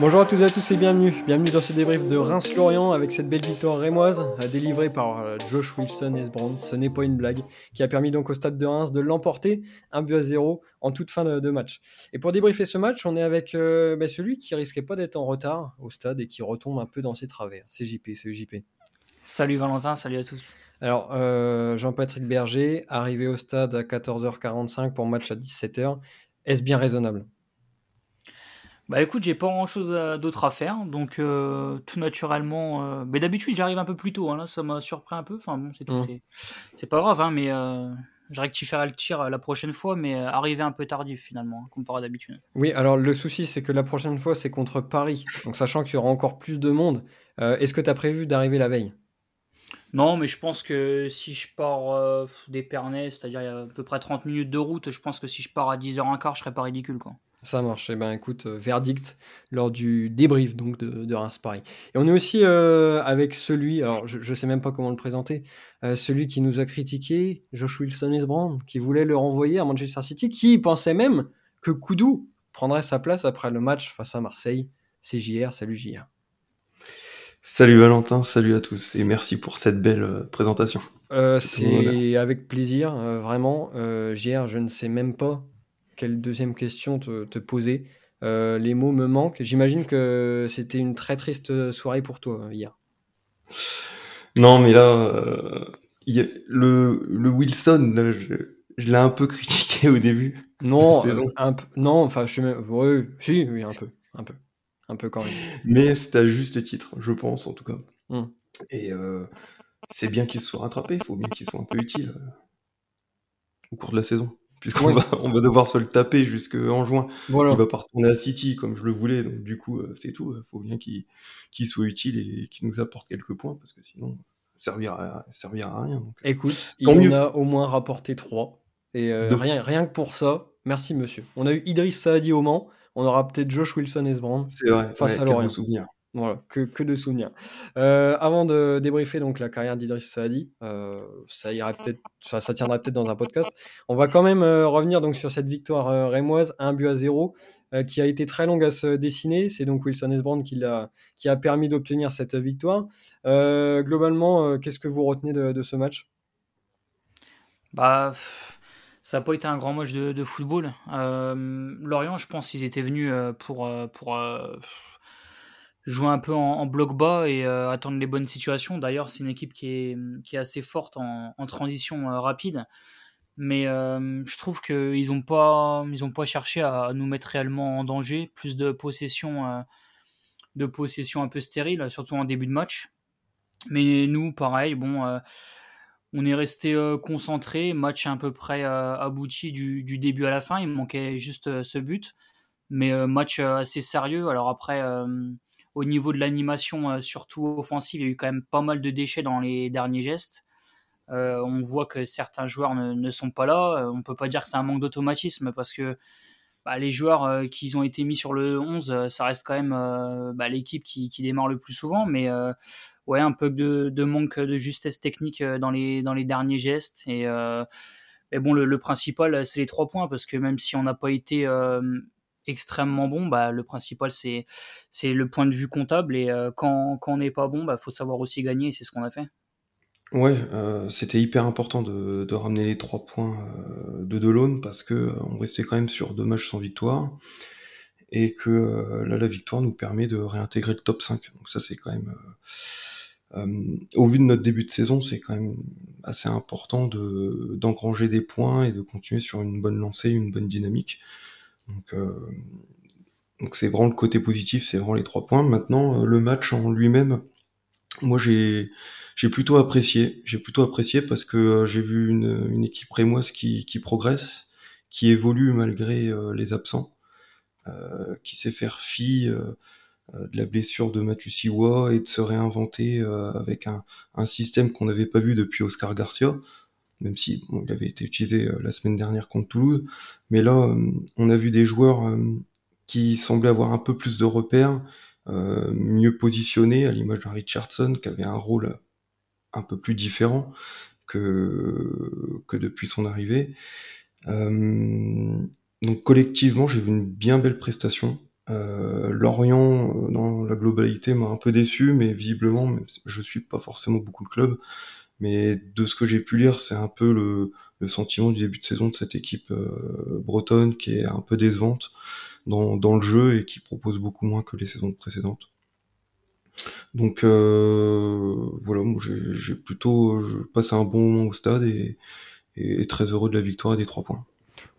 Bonjour à toutes et à tous et bienvenue. Bienvenue dans ce débrief de Reims-Lorient avec cette belle victoire rémoise euh, délivrée par euh, Josh Wilson Esbrand. Ce n'est pas une blague qui a permis donc au stade de Reims de l'emporter, un but à zéro en toute fin de, match. Et pour débriefer ce match, on est avec euh, ben, celui qui risquait pas d'être en retard au stade et qui retombe un peu dans ses travers. C'est JP, c'est JP. Salut Valentin, salut à tous. Alors, Jean-Patrick Berger, arrivé au stade à 14h45 pour match à 17h, est-ce bien raisonnable? Bah écoute, j'ai pas grand chose d'autre à faire, donc euh, tout naturellement. Euh, mais d'habitude, j'arrive un peu plus tôt, hein, là, ça m'a surpris un peu. Enfin bon, c'est tout, mmh. c'est pas grave, hein, mais euh, je rectifierai le tir la prochaine fois, mais arriver un peu tardif finalement, hein, comparé à d'habitude. Oui, alors le souci, c'est que la prochaine fois, c'est contre Paris, donc sachant qu'il y aura encore plus de monde, est-ce que tu as prévu d'arriver la veille? Non, mais je pense que si je pars d'Épernay, c'est-à-dire il y a à peu près 30 minutes de route, je pense que si je pars à 10h15, je serais pas ridicule. Quoi. Ça marche. Eh ben, écoute, euh, verdict lors du débrief donc de, de Reims Paris. Et on est aussi euh, avec celui, alors je, ne sais même pas comment le présenter, euh, celui qui nous a critiqué, Josh Wilson Esbrand, qui voulait le renvoyer à Manchester City, qui pensait même que Koudou prendrait sa place après le match face à Marseille. C'est JR, salut JR. Salut Valentin, salut à tous et merci pour cette belle présentation. c'est avec plaisir, vraiment. JR, je ne sais même pas quelle deuxième question te, poser? Euh, Les mots me manquent. J'imagine que c'était une très triste soirée pour toi euh, hier. Non, mais là, euh, le, Wilson, je, l'ai un peu critiqué au début. Non, un non, enfin, je oui, si, oui, un peu, un peu, un peu quand même. Mais c'est à juste titre, je pense en tout cas. Hmm. Et c'est bien qu'il soit rattrapé. Il faut bien qu'il soit un peu utile au cours de la saison puisqu'on va, on va devoir se le taper jusqu'en juin. Voilà. Il va pas retourner à City comme je le voulais, donc du coup, euh, c'est tout. Il faut bien qu'il soit utile et qu'il nous apporte quelques points, parce que sinon, ça servira, servira à rien. Donc. Euh, Écoute, il en a au moins rapporté 3. Et euh, rien, rien que pour ça, merci monsieur. On a eu Idriss Saadi au Mans, on aura peut-être Josh Wilson Esbrand face à Lorient. Voilà, que, que de souvenirs. Euh, avant de débriefer donc la carrière d'Idriss Saadi, euh, ça irait peut-être, ça, tiendra peut-être dans un podcast. On va quand même euh, revenir donc sur cette victoire rémoise, un but à zéro, qui a été très longue à se dessiner. C'est donc Wilson Esbrand qui l'a, qui a permis d'obtenir cette victoire. globalement, qu'est-ce que vous retenez de, ce match? Bah. Ça n'a pas été un grand match de, de football. Lorient, je pense qu'ils étaient venus pour, pour jouer un peu en, bloc bas et euh, attendre les bonnes situations. D'ailleurs, c'est une équipe qui est, qui est assez forte en, transition euh, rapide. Mais euh, je trouve qu'ils n'ont pas, pas cherché à nous mettre réellement en danger. Plus de possession, de possession un peu stérile, surtout en début de match. Mais nous, pareil, bon, on est resté concentré. Match à peu près abouti du, du, début à la fin. Il manquait juste ce but. Mais match assez sérieux. Alors après au niveau de l'animation, euh, surtout offensive, il y a eu quand même pas mal de déchets dans les derniers gestes. Euh, on voit que certains joueurs ne, sont pas là. Euh, on peut pas dire que c'est un manque d'automatisme parce que bah, les joueurs qui ont été mis sur le 11, ça reste quand même bah, l'équipe qui, démarre le plus souvent. Mais ouais, un peu de, manque de justesse technique dans les, derniers gestes. Et, bon, le, le principal, c'est les trois points parce que même si on n'a pas été extrêmement bon, bah, le principal c'est le point de vue comptable et euh, quand, on n'est pas bon, bah faut savoir aussi gagner, c'est ce qu'on a fait. Ouais, euh, c'était hyper important de, ramener les trois points euh, de Delone parce que on restait quand même sur deux matchs sans victoire et que là la victoire nous permet de réintégrer le top 5. Donc ça c'est quand même au vu de notre début de saison, c'est quand même assez important de d'engranger des points et de continuer sur une bonne lancée, une bonne dynamique. Donc, euh, donc c'est vraiment le côté positif, c'est vraiment les trois points. Maintenant, euh, le match en lui-même, moi j'ai plutôt apprécié. J'ai plutôt apprécié parce que euh, j'ai vu une, équipe rémoise qui, progresse, qui évolue malgré les absents, qui sait faire fi de la blessure de Mathieu Siwa et de se réinventer avec un système qu'on n'avait pas vu depuis Oscar Garcia même si il avait été utilisé euh, la semaine dernière contre Toulouse. Mais là, euh, on a vu des joueurs euh, qui semblaient avoir un peu plus de repères, mieux positionnés, à l'image de Richardson, qui avait un rôle un peu plus différent que, depuis son arrivée. donc collectivement, j'ai vu une bien belle prestation. Lorient, dans la globalité, m'a un peu déçu, mais visiblement, je suis pas forcément beaucoup de clubs, mais de ce que j'ai pu lire, c'est un peu le, le sentiment du début de saison de cette équipe euh, bretonne qui est un peu décevante dans, dans, le jeu et qui propose beaucoup moins que les saisons précédentes. Donc euh, voilà, j'ai plutôt passé un bon moment au stade et, et, très heureux de la victoire et des trois points.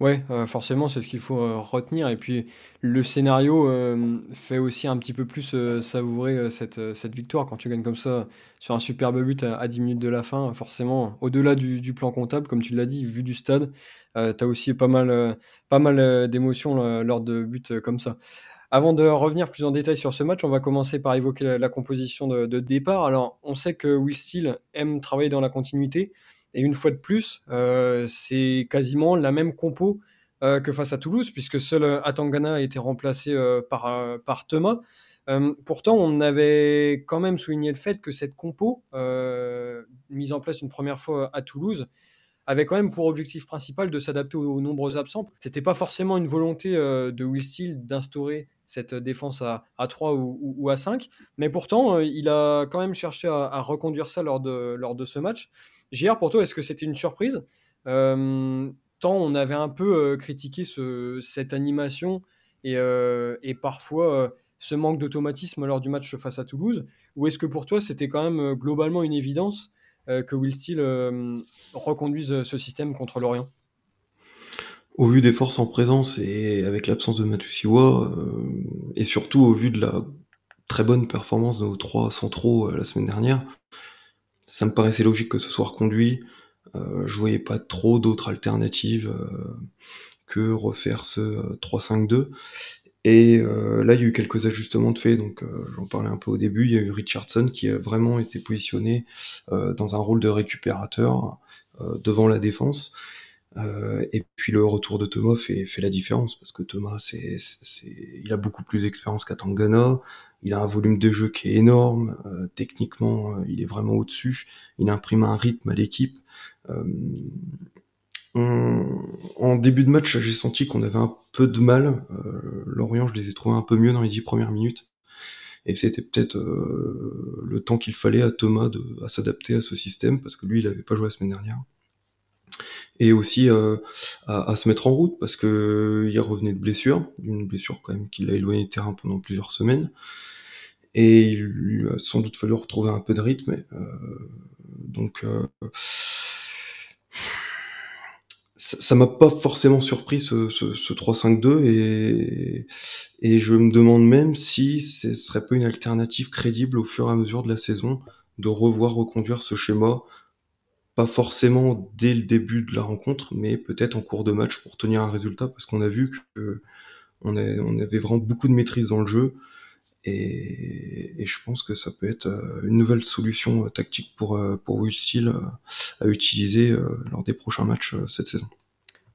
Ouais, euh, forcément, c'est ce qu'il faut euh, retenir. Et puis, le scénario euh, fait aussi un petit peu plus savourer cette, cette victoire. Quand tu gagnes comme ça sur un superbe but à, 10 minutes de la fin, forcément, au-delà du, plan comptable, comme tu l'as dit, vu du stade, tu as aussi pas mal, mal d'émotions lors de buts comme ça. Avant de revenir plus en détail sur ce match, on va commencer par évoquer la, composition de, de, départ. Alors, on sait que Will Steele aime travailler dans la continuité. Et une fois de plus, euh, c'est quasiment la même compo euh, que face à Toulouse, puisque seul euh, Atangana a été remplacé par, par Thomas. pourtant, on avait quand même souligné le fait que cette compo, mise en place une première fois à Toulouse, avait quand même pour objectif principal de s'adapter aux, nombreux absents. C'était pas forcément une volonté de Will Steele d'instaurer cette défense à, à 3 ou, à 5, mais pourtant, il a quand même cherché à, à, reconduire ça lors de, lors de ce match. JR, pour toi, est-ce que c'était une surprise? Euh, Tant on avait un peu euh, critiqué cette animation et, euh, parfois ce manque d'automatisme lors du match face à Toulouse, ou est-ce que pour toi c'était quand même globalement une évidence que Will Steele reconduise ce système contre l'Orient? Au vu des forces en présence et avec l'absence de Matusiwa, et surtout au vu de la très bonne performance de nos trois centraux la semaine dernière, ça me paraissait logique que ce soit reconduit. Euh, je voyais pas trop d'autres alternatives euh, que refaire ce 3-5-2. Euh, Et euh, là, il y a eu quelques ajustements de fait, donc j'en parlais un peu au début. Il y a eu Richardson qui a vraiment été positionné dans un rôle de récupérateur devant la défense. et puis le retour de Thomas fait, la différence parce que Thomas, il a beaucoup plus d'expérience qu'Atangana. Il a un volume de jeu qui est énorme. Euh, techniquement, euh, il est vraiment au-dessus. Il imprime un rythme à l'équipe. Euh, en début de match, j'ai senti qu'on avait un peu de mal. Lorient, je les ai trouvés un peu mieux dans les dix premières minutes. Et c'était peut-être le temps qu'il fallait à Thomas de, à s'adapter à ce système, parce que lui, il n'avait pas joué la semaine dernière. Et aussi à, se mettre en route, parce que il revenait de blessure, d'une blessure quand même qui l'a éloigné du terrain pendant plusieurs semaines et il lui a sans doute fallu retrouver un peu de rythme. Euh, donc euh, ça m'a pas forcément surpris ce, ce, ce 3-5-2 et, et je me demande même si ce serait pas une alternative crédible au fur et à mesure de la saison de revoir reconduire ce schéma pas forcément dès le début de la rencontre mais peut-être en cours de match pour tenir un résultat parce qu'on a vu que on, on avait vraiment beaucoup de maîtrise dans le jeu et, je pense que ça peut être euh, une nouvelle solution euh, tactique pour, euh, pour Will à utiliser lors des prochains matchs cette saison.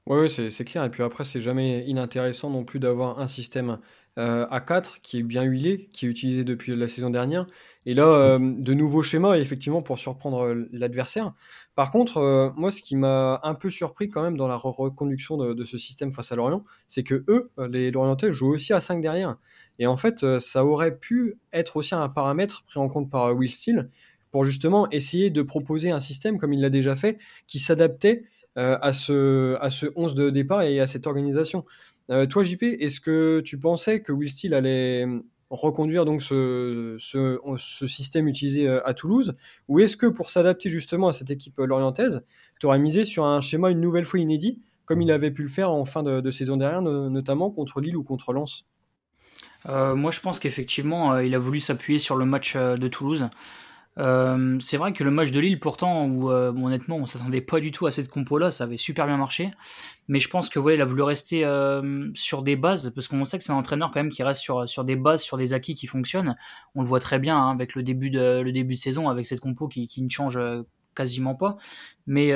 Oui, ouais, c'est clair. Et puis après, c'est jamais inintéressant non plus d'avoir un système euh, A4 qui est bien huilé, qui est utilisé depuis la saison dernière. Et là, de nouveaux schémas, effectivement, pour surprendre l'adversaire. Par contre, moi, ce qui m'a un peu surpris quand même dans la reconduction de, ce système face à Lorient, c'est que eux, les Lorientais, jouent aussi à 5 derrière. Et en fait, ça aurait pu être aussi un paramètre pris en compte par Will Steele pour justement essayer de proposer un système, comme il l'a déjà fait, qui s'adaptait à, ce, à ce 11 de départ et à cette organisation. Euh, toi, JP, est-ce que tu pensais que Will Steele allait hum, reconduire donc ce, ce, système utilisé euh, à Toulouse? Ou est-ce que pour s'adapter justement à cette équipe lorientaise, tu aurais misé sur un schéma une nouvelle fois inédit, comme il avait pu le faire en fin de, saison dernière, notamment contre Lille ou contre Lens? Euh, Moi, je pense qu'effectivement, il a voulu s'appuyer sur le match de Toulouse. Euh, c'est vrai que le match de Lille, pourtant, où euh, honnêtement, on s'attendait pas du tout à cette compo-là, ça avait super bien marché. Mais je pense que voilà, il a voulu rester euh, sur des bases, parce qu'on sait que c'est un entraîneur quand même qui reste sur, des bases, sur des acquis qui fonctionnent. On le voit très bien hein, avec le début, de, le début de saison, avec cette compo qui, qui ne change quasiment pas. Mais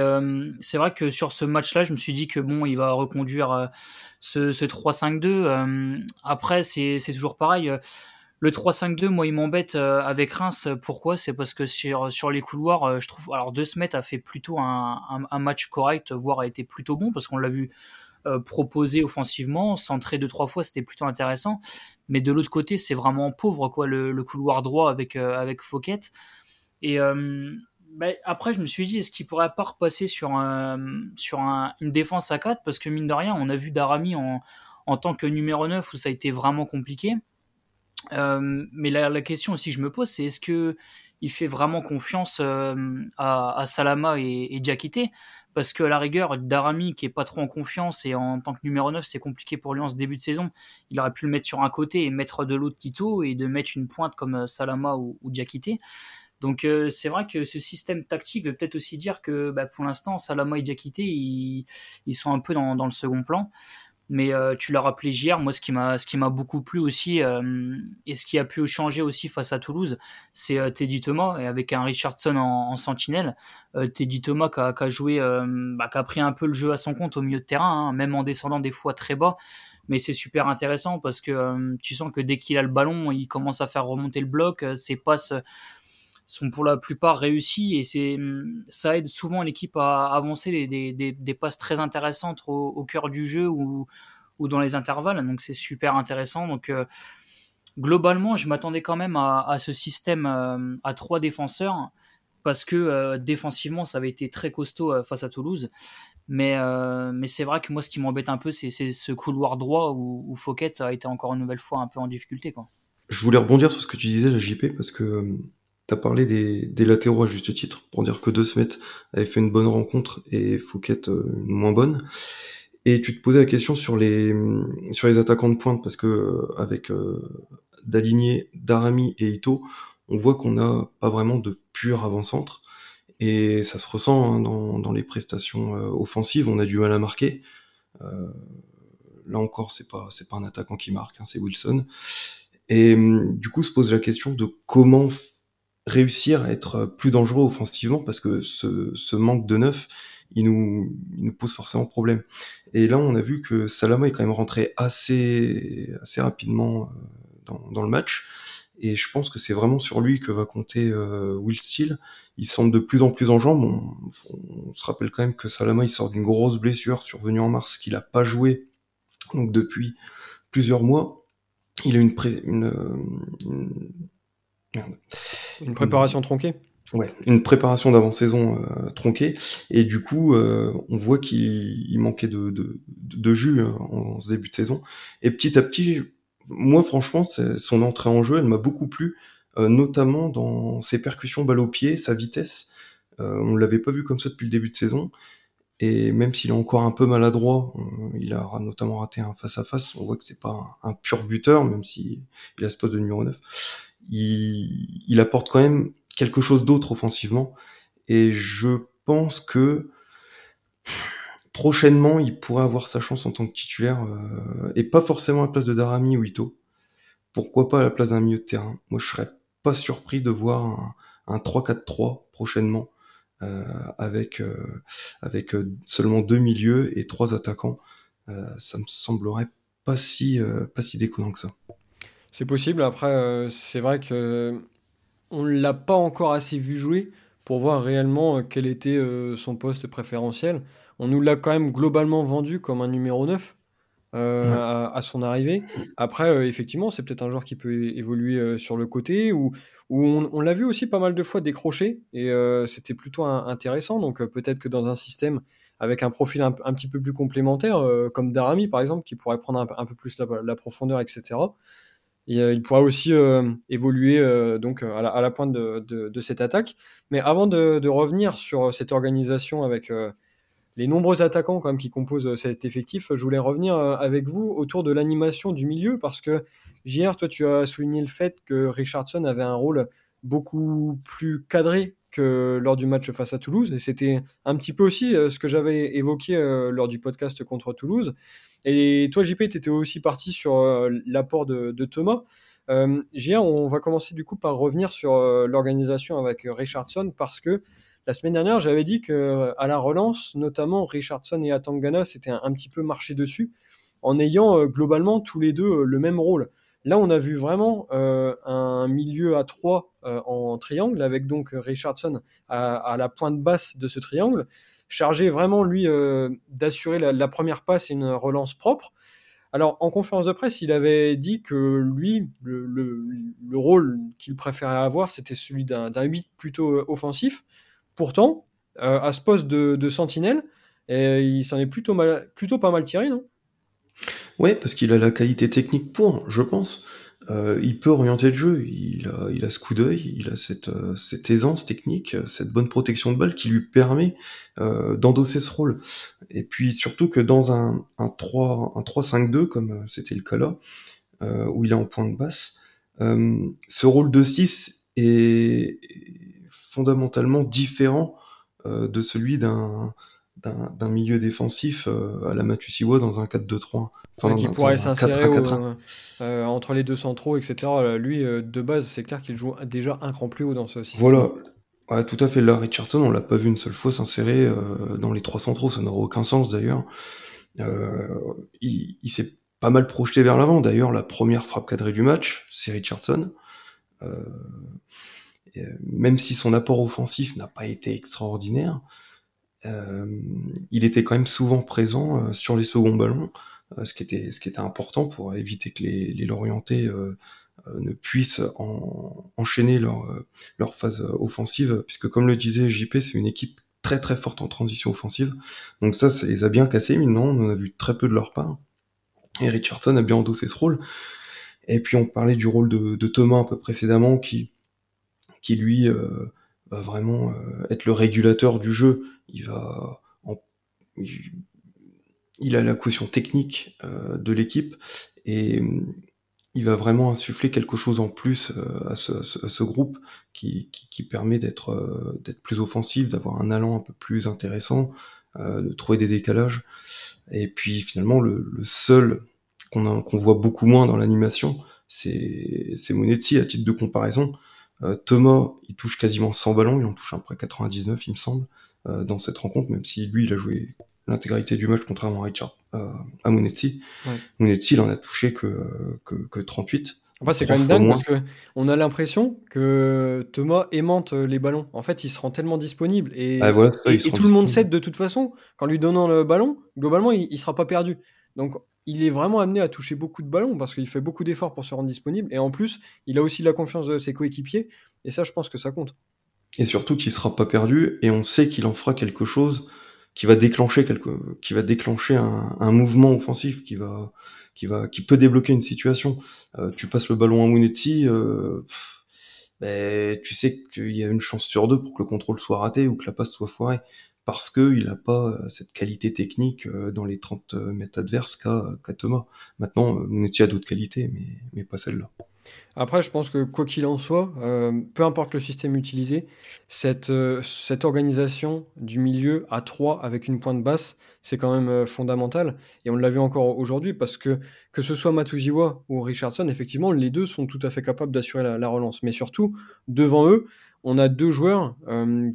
c'est vrai que sur ce match-là, je me suis dit que bon, il va reconduire ce, ce 3-5-2. après, c'est toujours pareil le 3-5-2, moi, il m'embête euh, avec Reims. Pourquoi? C'est parce que sur, sur les couloirs, euh, je trouve. Alors, De Smet a fait plutôt un, un, match correct, voire a été plutôt bon, parce qu'on l'a vu proposer offensivement, centrer deux trois fois, c'était plutôt intéressant. Mais de l'autre côté, c'est vraiment pauvre quoi le, couloir droit avec avec Fouquet. Et bah, après, je me suis dit, est-ce qu'il pourrait pas repasser sur, un, sur une défense à 4 Parce que mine de rien, on a vu Darami en, tant que numéro 9 où ça a été vraiment compliqué. Euh, mais la, question aussi que je me pose, c'est est-ce que il fait vraiment confiance euh, à, Salama et, et Diakité Parce que à la rigueur, Darami, qui est pas trop en confiance et en tant que numéro 9, c'est compliqué pour lui en ce début de saison. Il aurait pu le mettre sur un côté et mettre de l'autre Tito et de mettre une pointe comme Salama ou, ou Diakité. Donc euh, c'est vrai que ce système tactique veut peut-être aussi dire que bah, pour l'instant, Salama et Diakité, ils, ils, sont un peu dans, dans le second plan. Mais euh, tu l'as rappelé hier, moi ce qui m'a ce qui m'a beaucoup plu aussi euh, et ce qui a pu changer aussi face à Toulouse, c'est Teddy Thomas et avec un Richardson en, sentinelle. Teddy Thomas qui a, joué, bah, qui a pris un peu le jeu à son compte au milieu de terrain, hein, même en descendant des fois très bas. Mais c'est super intéressant parce que tu sens que dès qu'il a le ballon, il commence à faire remonter le bloc. Ses passes sont pour la plupart réussis et c'est ça aide souvent l'équipe à avancer des, des, des, passes très intéressantes au, cœur du jeu ou, ou dans les intervalles. Donc c'est super intéressant. Donc euh, globalement je m'attendais quand même à, ce système euh, à trois défenseurs parce que euh, défensivement ça avait été très costaud face à Toulouse. Mais, mais c'est vrai que moi ce qui m'embête un peu c'est ce couloir droit où, où Fouquet a été encore une nouvelle fois un peu en difficulté quoi. Je voulais rebondir sur ce que tu disais, JP, parce que tu parlé des, latéraux à juste titre, pour dire que De Smet avait fait une bonne rencontre et Fouquet euh, une moins bonne. Et tu te posais la question sur les, sur les attaquants de pointe, parce que euh, avec euh, Daligné, Darami et Ito, on voit qu'on n'a pas vraiment de pur avant-centre. Et ça se ressent hein, dans, les prestations offensives, on a du mal à marquer. là encore, c'est pas pas un attaquant qui marque, hein, c'est Wilson. Et du coup, se pose la question de comment réussir à être plus dangereux offensivement parce que ce, ce manque de neuf, il nous, il nous pose forcément problème. Et là, on a vu que Salama est quand même rentré assez, assez rapidement euh, dans, dans le match. Et je pense que c'est vraiment sur lui que va compter euh, Will Steele. Il semble de plus en plus en jambes. On, se rappelle quand même que Salama il sort d'une grosse blessure survenue en mars qu'il a pas joué donc depuis plusieurs mois. Il a une, pré, une, une une préparation tronquée? Ouais, une préparation d'avant-saison euh, tronquée. Et du coup, euh, on voit qu'il manquait de, de, de jus hein, en, ce début de saison. Et petit à petit, moi franchement, son entrée en jeu, elle m'a beaucoup plu, euh, notamment dans ses percussions balle au pied, sa vitesse. on ne l'avait pas vu comme ça depuis le début de saison. Et même s'il est encore un peu maladroit, il a notamment raté un face-à-face, on voit que c'est pas un, un, pur buteur, même s'il il a ce poste de numéro 9 il, apporte quand même quelque chose d'autre offensivement. Et je pense que prochainement, il pourrait avoir sa chance en tant que titulaire, euh, et pas forcément à la place de Darami ou Ito. Pourquoi pas à la place d'un milieu de terrain Moi, je serais pas surpris de voir un, 3-4-3 prochainement, euh, avec, euh, avec seulement deux milieux et trois attaquants. ça me semblerait pas si, pas si déconnant que ça. C'est possible. Après, euh, c'est vrai que on l'a pas encore assez vu jouer pour voir réellement euh, quel était euh, son poste préférentiel. On nous l'a quand même globalement vendu comme un numéro 9 à, son arrivée. Après, effectivement, c'est peut-être un joueur qui peut évoluer sur le côté ou, on, l'a vu aussi pas mal de fois décrocher et c'était plutôt intéressant. Donc peut-être que dans un système avec un profil un, petit peu plus complémentaire, comme Darami par exemple, qui pourrait prendre un, peu plus la profondeur, etc. Euh, il pourra aussi euh, évoluer euh, donc à la, pointe de, cette attaque. Mais avant de, revenir sur cette organisation avec les nombreux attaquants quand même qui composent cet effectif, je voulais revenir avec vous autour de l'animation du milieu parce que JR, toi tu as souligné le fait que Richardson avait un rôle beaucoup plus cadré lors du match face à Toulouse et c'était un petit peu aussi ce que j'avais évoqué lors du podcast contre Toulouse. Et toi, JP, tu étais aussi parti sur euh, l'apport de, Thomas. Euh, on va commencer du coup par revenir sur euh, l'organisation avec Richardson parce que la semaine dernière, j'avais dit que à la relance, notamment Richardson et Atangana, c'était un, petit peu marché dessus en ayant globalement tous les deux le même rôle. Là, on a vu vraiment un milieu à 3 en triangle, avec donc Richardson à, la pointe basse de ce triangle, chargé vraiment, lui, d'assurer la, première passe et une relance propre. Alors, en conférence de presse, il avait dit que lui, le, rôle qu'il préférait avoir, c'était celui d'un 8 plutôt offensif. Pourtant, à ce poste de, sentinelle, il s'en est plutôt, plutôt pas mal tiré, non? Ouais, parce qu'il a la qualité technique pour, je pense. Euh, il peut orienter le jeu, il a, il a ce coup d'œil, il a cette, euh, cette aisance technique, cette bonne protection de balle qui lui permet euh, d'endosser ce rôle. Et puis surtout que dans un, un 3, un 3-5-2, comme c'était le cas là, où il est en pointe basse, ce rôle de 6 est fondamentalement différent de celui d'un d'un milieu défensif à la Matusiwa dans un 4-2-3 qui pourrait s'insérer euh, entre les deux centraux, etc. Lui, euh, de base, c'est clair qu'il joue déjà un cran plus haut dans ce système. Voilà. Ouais, tout à fait. Là, Richardson, on l'a pas vu une seule fois s'insérer euh, dans les trois centraux. Ça n'aura aucun sens d'ailleurs. il, s'est pas mal projeté vers l'avant. D'ailleurs, la première frappe cadrée du match, c'est Richardson. même si son apport offensif n'a pas été extraordinaire, il était quand même souvent présent sur les seconds ballons. Euh, ce, qui était, ce qui était important pour éviter que les, les Lorientais euh, euh, ne puissent enchaîner leur, leur phase offensive, puisque comme le disait JP, c'est une équipe très très forte en transition offensive. Donc ça, ça les a bien cassés, mais non, on en a vu très peu de leur part. Et Richardson a bien endossé ce rôle. Et puis on parlait du rôle de, de Thomas un peu précédemment, qui, qui lui va vraiment être le régulateur du jeu. Il va en, a la caution technique euh, de l'équipe et mm, il va vraiment insuffler quelque chose en plus euh, à, ce, groupe qui, permet d'être euh, d'être plus offensif, d'avoir un allant un peu plus intéressant, de trouver des décalages. Et puis finalement, le, seul qu'on voit beaucoup moins dans l'animation, c'est Monetti à titre de comparaison. Thomas, il touche quasiment 100 ballons, il en touche un près 99, il me semble, dans cette rencontre, même si lui, il a joué l'intégralité du match, contrairement à Richard, euh, à Munetsi. Ouais. il en a touché que, que, 38. c'est quand même dingue parce que on a l'impression que Thomas aimante les ballons. En fait, il se rend tellement disponible et, ah, et, tout le monde sait de toute façon qu'en lui donnant le ballon, globalement, il, ne sera pas perdu. Donc, il est vraiment amené à toucher beaucoup de ballons parce qu'il fait beaucoup d'efforts pour se rendre disponible et en plus, il a aussi la confiance de ses coéquipiers et ça, je pense que ça compte. Et surtout qu'il sera pas perdu et on sait qu'il en fera quelque chose qui va déclencher quelque, qui va déclencher un, un, mouvement offensif, qui va, qui va, qui peut débloquer une situation. Euh, tu passes le ballon à Monetti, euh, ben, tu sais qu'il y a une chance sur deux pour que le contrôle soit raté ou que la passe soit foirée parce qu'il n'a pas euh, cette qualité technique euh, dans les 30 mètres adverses qu'a Thomas. Maintenant, Monetti a d'autres qualités, mais, mais pas celle-là. Après, je pense que quoi qu'il en soit, euh, peu importe le système utilisé, cette, euh, organisation du milieu à 3 avec une pointe basse, c'est quand même euh, fondamental. Et on l'a vu encore aujourd'hui parce que que ce soit Matuziwa ou Richardson, effectivement, les deux sont tout à fait capables d'assurer la, relance. Mais surtout, devant eux, on a deux joueurs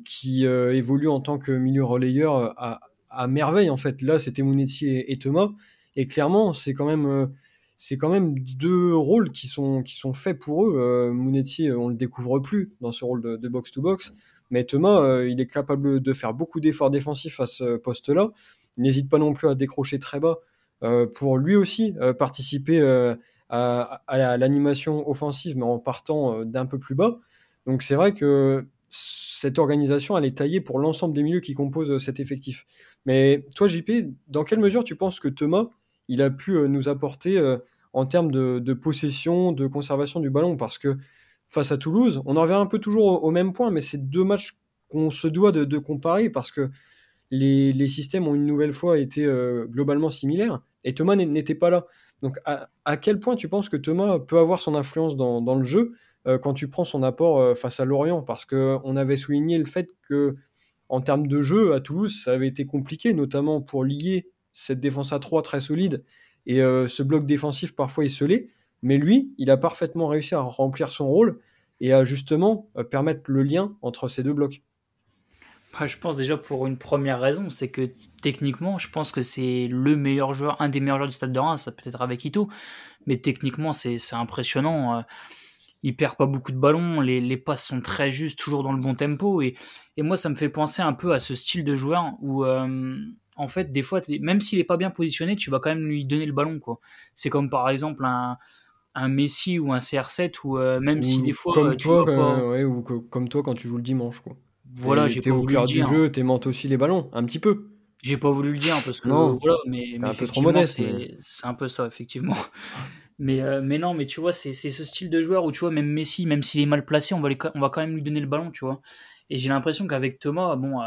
qui évoluent en tant que milieu relayeur à, merveille. En fait, là, c'était Monetti et, et, Thomas. Et clairement, c'est quand même c'est quand même deux rôles qui sont, qui sont faits pour eux. Euh, Mounetti, euh, on le découvre plus dans ce rôle de box-to-box, mais Thomas, euh, il est capable de faire beaucoup d'efforts défensifs à ce poste-là. Il n'hésite pas non plus à décrocher très bas euh, pour lui aussi participer à, à l'animation offensive, mais en partant d'un peu plus bas. Donc c'est vrai que cette organisation, elle est taillée pour l'ensemble des milieux qui composent cet effectif. Mais toi, JP, dans quelle mesure tu penses que Thomas il a pu euh, nous apporter euh, en termes de, possession, de conservation du ballon, parce que face à Toulouse, on en revient un peu toujours au, même point, mais c'est deux matchs qu'on se doit de, comparer, parce que les, systèmes ont une nouvelle fois été euh, globalement similaires, et Thomas n'était pas là. Donc à, quel point tu penses que Thomas peut avoir son influence dans, le jeu quand tu prends son apport face à Lorient? Parce qu'on avait souligné le fait que en termes de jeu, à Toulouse, ça avait été compliqué, notamment pour lier cette défense à 3 très solide et euh, ce bloc défensif parfois esselé. Mais lui, il a parfaitement réussi à remplir son rôle et à justement euh, permettre le lien entre ces deux blocs. je pense déjà pour une première raison, c'est que techniquement, je pense que c'est le meilleur joueur, un des meilleurs joueurs du stade de Reims, ça peut-être avec Ito, mais techniquement, c'est impressionnant. Il perd pas beaucoup de ballons, les, passes sont très justes, toujours dans le bon tempo. Et, moi, ça me fait penser un peu à ce style de joueur où, en fait, des fois, même s'il est pas bien positionné, tu vas quand même lui donner le ballon. quoi. C'est comme par exemple un, un Messi ou un CR7 ou même si des fois comme toi, ou comme toi quand tu joues le dimanche quoi. Voilà, j'ai pas au cœur du jeu, t'aimantes aussi les ballons un petit peu. J'ai pas voulu le dire parce que non, voilà, mais, mais un peu trop modeste. C'est un peu ça effectivement. mais euh, mais non, mais tu vois, c'est ce style de joueur où tu vois même Messi, même s'il est mal placé, on va on va quand même lui donner le ballon, tu vois. Et j'ai l'impression qu'avec Thomas, bon.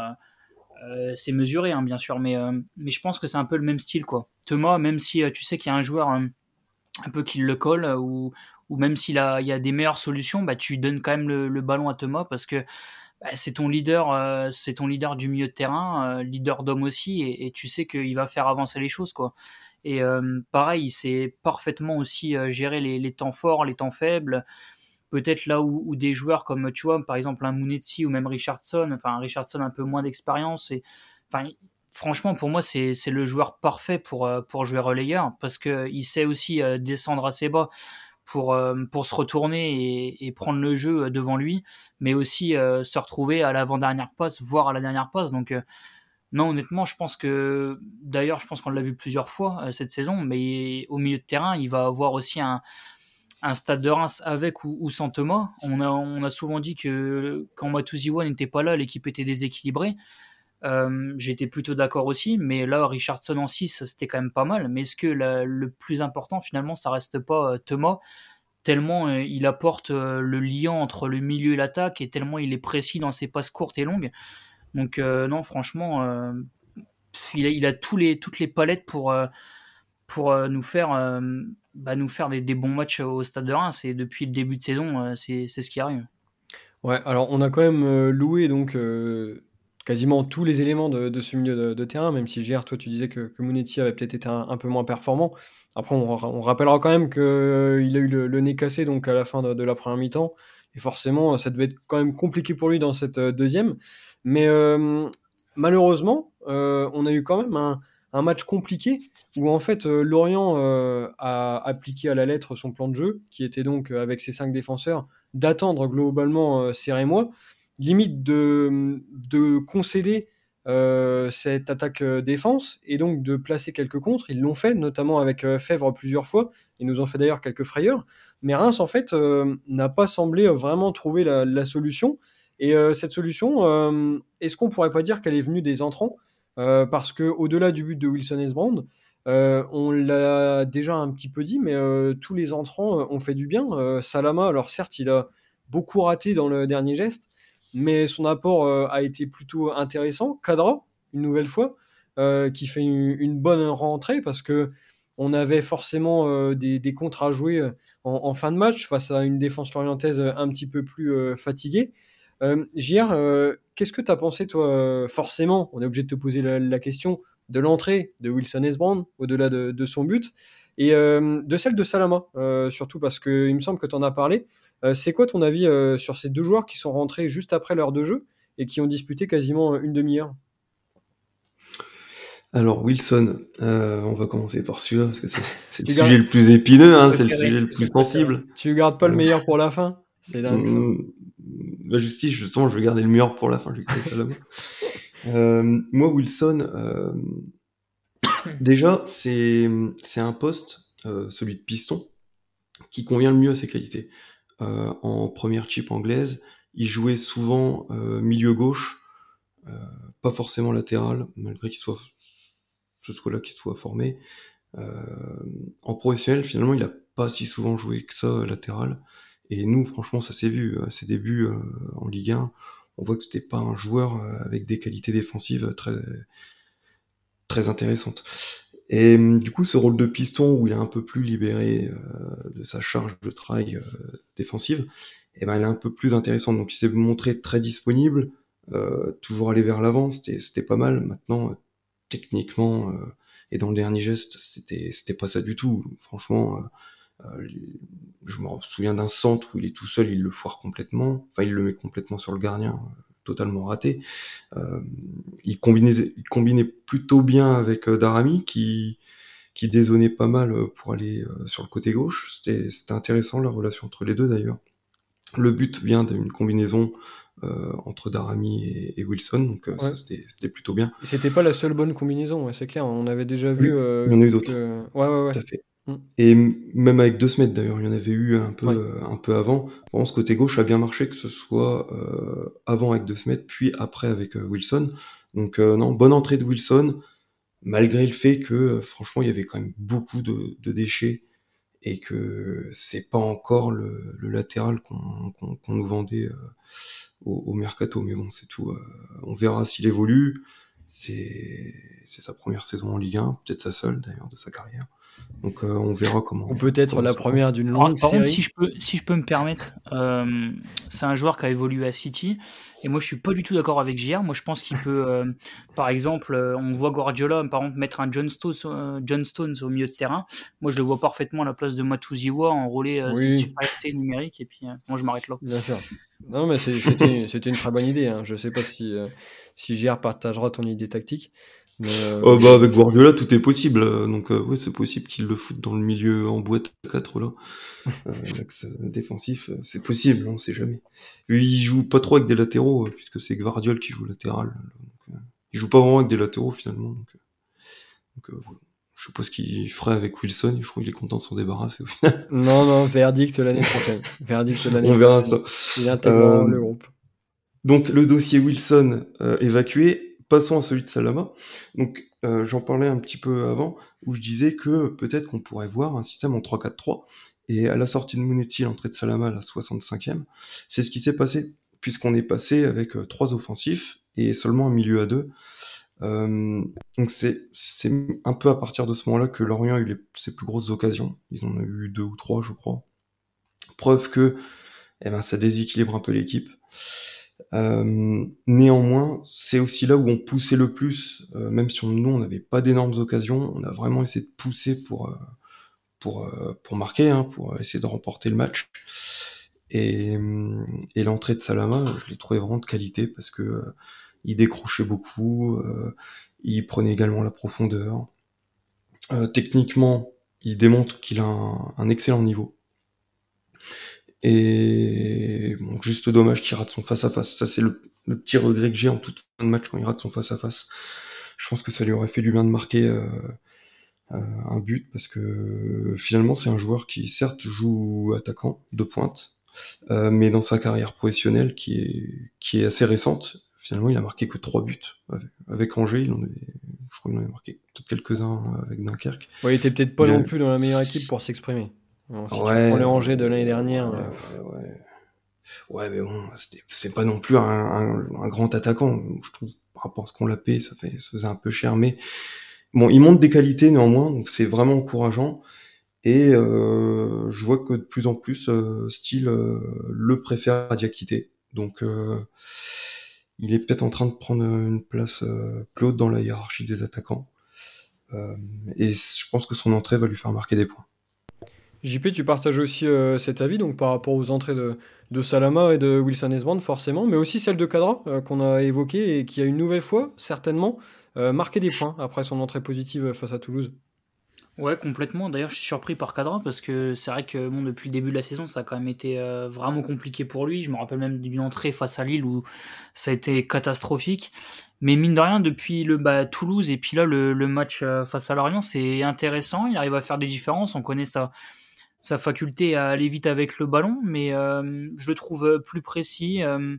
Euh, euh, c'est mesuré hein, bien sûr mais mais je pense que c'est un peu le même style quoi Thomas même si tu sais qu'il y a un joueur un peu qui le colle ou ou même s'il a il y a des meilleures solutions bah tu donnes quand même le ballon à Thomas parce que bah, c'est ton leader, euh, c'est ton leader du milieu de terrain, euh, leader d'homme aussi, et, tu sais qu'il va faire avancer les choses, quoi. Et euh, pareil, il sait parfaitement aussi gérer les, temps forts, les temps faibles. Peut-être là où, des joueurs comme tu vois, par exemple un Munetsi ou même Richardson, enfin Richardson un peu moins d'expérience, et franchement pour moi c'est le joueur parfait pour pour jouer relayeur parce que il sait aussi descendre assez bas pour, euh, pour se retourner et, prendre le jeu euh, devant lui, mais aussi euh, se retrouver à l'avant-dernière passe, voire à la dernière passe. Donc, non, honnêtement, je pense que, d'ailleurs, je pense qu'on l'a vu plusieurs fois cette saison, mais au milieu de terrain, il va avoir aussi un, un stade de Reims avec ou, sans Thomas. On a, souvent dit que quand Matuziwa n'était pas là, l'équipe était déséquilibrée. J'étais plutôt d'accord aussi, mais là, Richardson en 6, c'était quand même pas mal. Mais est-ce que le plus important, finalement, ça reste pas Thomas? Tellement euh, il apporte euh, le lien entre le milieu et l'attaque et tellement il est précis dans ses passes courtes et longues. Donc euh, non, franchement, il a, les, toutes les palettes pour, pour nous faire, bah, nous faire des, bons matchs au Stade de Reims. Et depuis le début de saison, c'est ce qui arrive. Ouais, alors on a quand même loué donc quasiment tous les éléments de, ce milieu de, terrain, même si JR, toi, tu disais que, que avait peut-être été un, peu moins performant. Après, on, rappellera quand même qu'il euh, a eu le, nez cassé donc à la fin de, la première mi-temps. Et forcément, ça devait être quand même compliqué pour lui dans cette euh, deuxième. Mais euh, malheureusement, on a eu quand même un, un, match compliqué où en fait Lorient a appliqué à la lettre son plan de jeu, qui était donc avec ses cinq défenseurs d'attendre globalement Serré-moi limite de, de concéder euh, cette attaque euh, défense et donc de placer quelques contres. Ils l'ont fait, notamment avec euh, Fèvre plusieurs fois. Ils nous ont fait d'ailleurs quelques frayeurs. Mais Reims, en fait, n'a pas semblé vraiment trouver la, solution. Et cette solution, est-ce qu'on pourrait pas dire qu'elle est venue des entrants? Parce que au-delà du but de Wilson Esbrand, on l'a déjà un petit peu dit, mais tous les entrants ont fait du bien. Salama, alors certes, il a beaucoup raté dans le dernier geste, mais son apport euh, a été plutôt intéressant. Cadra, une nouvelle fois, euh, qui fait une, bonne rentrée parce que on avait forcément euh, des, des contres à jouer en, fin de match face à une défense lorientaise un petit peu plus fatiguée. Euh, qu'est-ce que tu as pensé, toi Forcément, on est obligé de te poser la, question de l'entrée de Wilson Esbrand, au-delà de, de, son but, et de celle de Salama, surtout parce qu'il me semble que tu en as parlé. Euh, c'est quoi ton avis euh, sur ces deux joueurs qui sont rentrés juste après l'heure de jeu et qui ont disputé quasiment une demi-heure? Alors Wilson, euh, on va commencer par celui-là parce que c'est le sujet le plus épineux, hein, c'est le sujet le plus sensible. Tu gardes pas le meilleur pour la fin? C'est dingue. Ça. Mm, bah, si, justement, je vais garder le meilleur pour la fin. euh, moi, Wilson, déjà, c'est un poste, celui de piston, qui convient le mieux à ses qualités. Euh, en première chip anglaise. Il jouait souvent euh, milieu gauche, euh, pas forcément latéral, malgré qu'il soit ce soit là qu'il soit formé. en professionnel, finalement, il a pas si souvent joué que ça latéral. Et nous, franchement, ça s'est vu ses débuts en Ligue 1. On voit que c'était pas un joueur avec des qualités défensives très très intéressantes. Et hum, du coup, ce rôle de piston où il est un peu plus libéré euh, de sa charge de travail euh, défensive, eh ben, elle est un peu plus intéressante. Donc, il s'est montré très disponible, euh, toujours aller vers l'avant, c'était pas mal. Maintenant, techniquement, et dans le dernier geste, c'était pas ça du tout. Franchement, je me souviens d'un centre où il est tout seul, il le foire complètement. Enfin, il le met complètement sur le gardien totalement raté. Euh, il, combinait, il combinait plutôt bien avec euh, Darami qui, qui dézonnait pas mal pour aller sur le côté gauche. C'était intéressant la relation entre les deux d'ailleurs. Le but vient d'une combinaison euh, entre Darami et, Wilson, donc euh, c'était plutôt bien. C'était pas la seule bonne combinaison, c'est clair, on avait déjà vu. Euh, il y en a eu d'autres. Ouais, ouais, ouais. Tout à fait. Mm. Et même avec deux semaines d'ailleurs, il y en avait eu un peu, un peu avant. Bon, ce côté gauche a bien marché, que ce soit avant avec deux semaines, puis après avec Wilson. Donc non, bonne entrée de Wilson, malgré le fait que franchement il y avait quand même beaucoup de, de déchets et que c'est pas encore le, le latéral qu'on nous vendait au, mercato. Mais bon, c'est tout. Euh, on verra s'il évolue. C'est sa première saison en Ligue 1, peut-être sa seule d'ailleurs de sa carrière. Donc euh, on verra comment. Ou peut-être la première d'une longue par, série. Contre, si je peux, si je peux me permettre, euh, c'est un joueur qui a évolué à City et moi je suis pas du tout d'accord avec JR. Moi je pense qu'il peut, euh, par exemple, on voit Guardiola par exemple mettre un John Stones, John Stones au milieu de terrain. Moi je le vois parfaitement à la place de Matuziwa enrôler oui. cette supériorité numérique et puis moi je m'arrête là. Bien sûr. Non mais c'était une très bonne idée. Hein. Je sais pas si si JR partagera ton idée tactique. Euh, oh, bah, avec Guardiola, tout est possible. Donc, euh, oui, c'est possible qu'il le foute dans le milieu en boîte 4 là. Euh, défensif, c'est possible, on sait jamais. il joue pas trop avec des latéraux, puisque c'est Guardiola qui joue latéral. il joue pas vraiment avec des latéraux finalement. Donc, donc je suppose qu'il ferait avec Wilson. Je crois qu'il est content de s'en débarrasser au final. Non, non, verdict l'année prochaine. Verdict l'année On verra ça. Il intègre le groupe. Donc, le dossier Wilson évacué Passons à celui de Salama. Donc, euh, j'en parlais un petit peu avant, où je disais que peut-être qu'on pourrait voir un système en 3-4-3. Et à la sortie de Monetti, l'entrée de Salama la 65e, c'est ce qui s'est passé, puisqu'on est passé avec euh, trois offensifs et seulement un milieu à deux. Euh, donc c'est un peu à partir de ce moment-là que Lorient a eu ses plus grosses occasions. Ils en ont eu deux ou trois, je crois. Preuve que eh ben, ça déséquilibre un peu l'équipe. Euh, néanmoins, c'est aussi là où on poussait le plus, euh, même si on, nous on n'avait pas d'énormes occasions, on a vraiment essayé de pousser pour euh, pour pour marquer, hein, pour essayer de remporter le match. Et, et l'entrée de Salama, je l'ai trouvé vraiment de qualité parce que il décrochait beaucoup, il prenait également la profondeur. techniquement, il démontre qu'il a un excellent niveau. Et bon, juste dommage qu'il rate son face-à-face. Ça, c'est le, petit regret que j'ai en toute fin de match quand il rate son face-à-face. Je pense que ça lui aurait fait du bien de marquer euh, euh, un but parce que finalement, c'est un joueur qui, certes, joue attaquant de pointe, euh, mais dans sa carrière professionnelle qui est, qui est assez récente, finalement, il a marqué que trois buts. Avec Angers, il en avait, je crois qu'il en avait marqué peut-être quelques-uns avec Dunkerque. Ouais, il était peut-être pas non plus dans la meilleure équipe pour s'exprimer ouais, les Angers de l'année dernière. Ouais, ouais, mais bon, c'est pas non plus un, grand attaquant, je trouve, par rapport à ce qu'on l'a payé, ça, fait, ça faisait un peu cher, mais bon, il montre des qualités néanmoins, donc c'est vraiment encourageant. Et euh, je vois que de plus en plus, euh, Style euh, le préfère à Diakité. Donc, il est peut-être en train de prendre une place plus haute dans la hiérarchie des attaquants. et je pense que son entrée va lui faire marquer des points. JP, tu partages aussi euh, cet avis donc par rapport aux entrées de, de Salama et de Wilson Esbrand forcément, mais aussi celle de Cadra euh, qu'on a évoquée et qui a une nouvelle fois certainement euh, marqué des points après son entrée positive face à Toulouse. Ouais, complètement. D'ailleurs, je suis surpris par Cadra parce que c'est vrai que bon, depuis le début de la saison, ça a quand même été vraiment compliqué pour lui. Je me rappelle même d'une entrée face à Lille où ça a été catastrophique. Mais mine de rien, depuis le bah, Toulouse et puis là le, le match face à Lorient, c'est intéressant. Il arrive à faire des différences. On connaît ça sa faculté à aller vite avec le ballon, mais euh, je le trouve plus précis, euh,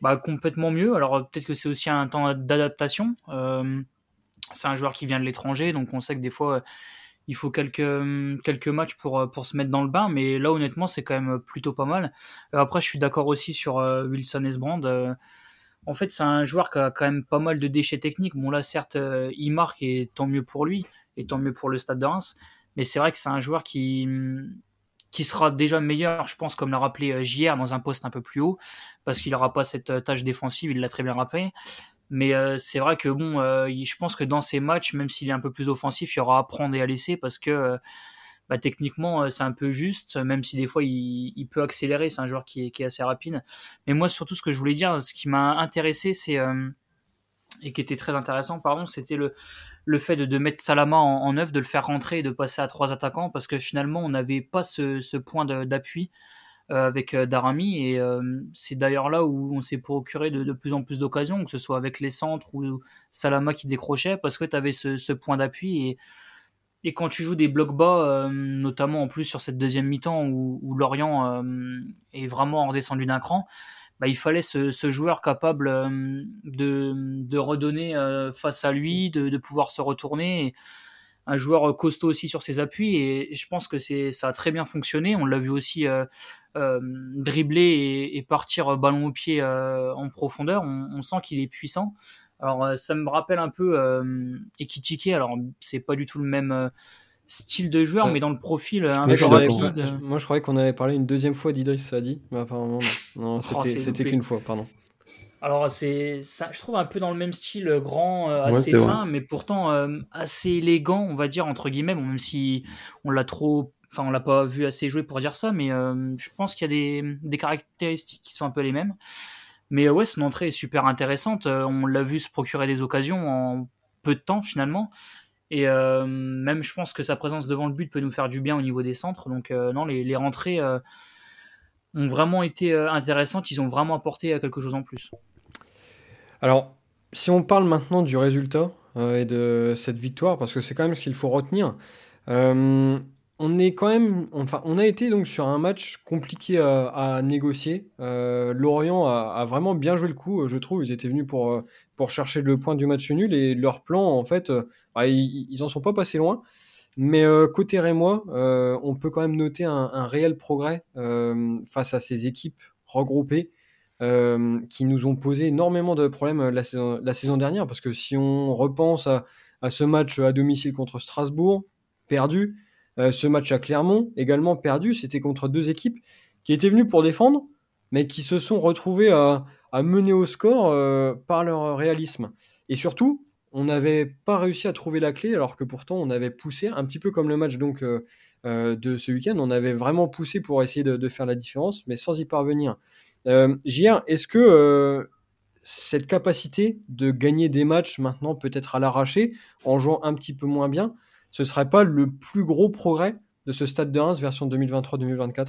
bah, complètement mieux. Alors peut-être que c'est aussi un temps d'adaptation. Euh, c'est un joueur qui vient de l'étranger, donc on sait que des fois il faut quelques, quelques matchs pour, pour se mettre dans le bain, mais là honnêtement c'est quand même plutôt pas mal. après je suis d'accord aussi sur Wilson Esbrand. en fait c'est un joueur qui a quand même pas mal de déchets techniques. Bon là certes il marque et tant mieux pour lui, et tant mieux pour le stade de Reims. Mais c'est vrai que c'est un joueur qui, qui sera déjà meilleur, je pense, comme l'a rappelé euh, JR, dans un poste un peu plus haut, parce qu'il n'aura pas cette euh, tâche défensive, il l'a très bien rappelé. Mais euh, c'est vrai que bon, je pense que dans ces matchs, même s'il est un peu plus offensif, il y aura à prendre et à laisser parce que bah, techniquement c'est un peu juste, même si des fois il, peut accélérer. C'est un joueur qui est, qui est, assez rapide. Mais moi surtout ce que je voulais dire, ce qui m'a intéressé, c'est et qui était très intéressant, pardon, c'était le, le fait de, mettre Salama en, neuf, de le faire rentrer et de passer à trois attaquants, parce que finalement, on n'avait pas ce, ce point d'appui euh, avec euh, Darami, et euh, c'est d'ailleurs là où on s'est procuré de, de, plus en plus d'occasions, que ce soit avec les centres ou Salama qui décrochait, parce que tu avais ce, ce point d'appui, et, et quand tu joues des blocs bas, notamment en plus sur cette deuxième mi-temps où, où Lorient est vraiment redescendu d'un cran, bah, il fallait ce, joueur capable euh, de, redonner euh, face à lui, de, pouvoir se retourner. un joueur costaud aussi sur ses appuis et je pense que c'est ça a très bien fonctionné. On l'a vu aussi euh, euh dribbler et, et, partir ballon au pied en profondeur. On, on sent qu'il est puissant. Alors ça me rappelle un peu euh, Ekitike. Alors c'est pas du tout le même style de joueur, mais dans le profil un peu rapide. Moi, je croyais qu'on avait parlé une deuxième fois d'Idriss Sadi, mais apparemment non. non oh, c'était qu'une fois, pardon. Alors, c'est ça, je trouve un peu dans le même style, euh, grand, euh, assez fin, mais pourtant euh, assez élégant, on va dire, entre guillemets, bon, même si on l'a trop. Enfin, on l'a pas vu assez jouer pour dire ça, mais je pense qu'il y a des, des, caractéristiques qui sont un peu les mêmes. Mais ouais, son entrée est super intéressante. on l'a vu se procurer des occasions en peu de temps, finalement. Et euh, même, je pense que sa présence devant le but peut nous faire du bien au niveau des centres. Donc, euh, non, les, les rentrées euh, ont vraiment été intéressantes. Ils ont vraiment apporté quelque chose en plus. Alors, si on parle maintenant du résultat et de cette victoire, parce que c'est quand même ce qu'il faut retenir, on est quand même, enfin, on a été donc sur un match compliqué à, négocier. Lorient a, a, vraiment bien joué le coup, je trouve. Ils étaient venus pour pour chercher le point du match nul et leur plan, en fait, euh, bah, ils, ils en sont pas passés loin. Mais euh, côté Rémois, euh, on peut quand même noter un, réel progrès face à ces équipes regroupées qui nous ont posé énormément de problèmes la saison, dernière. Parce que si on repense à, à, ce match à domicile contre Strasbourg, perdu, ce match à Clermont, également perdu, c'était contre deux équipes qui étaient venues pour défendre, mais qui se sont retrouvées à, à mener au score euh, par leur réalisme. Et surtout, on n'avait pas réussi à trouver la clé, alors que pourtant on avait poussé, un petit peu comme le match donc euh, euh de ce week-end, on avait vraiment poussé pour essayer de, faire la différence, mais sans y parvenir. Euh, JR, est-ce que cette capacité de gagner des matchs maintenant peut-être à l'arraché, en jouant un petit peu moins bien, ce serait pas le plus gros progrès de ce stade de Reims version 2023-2024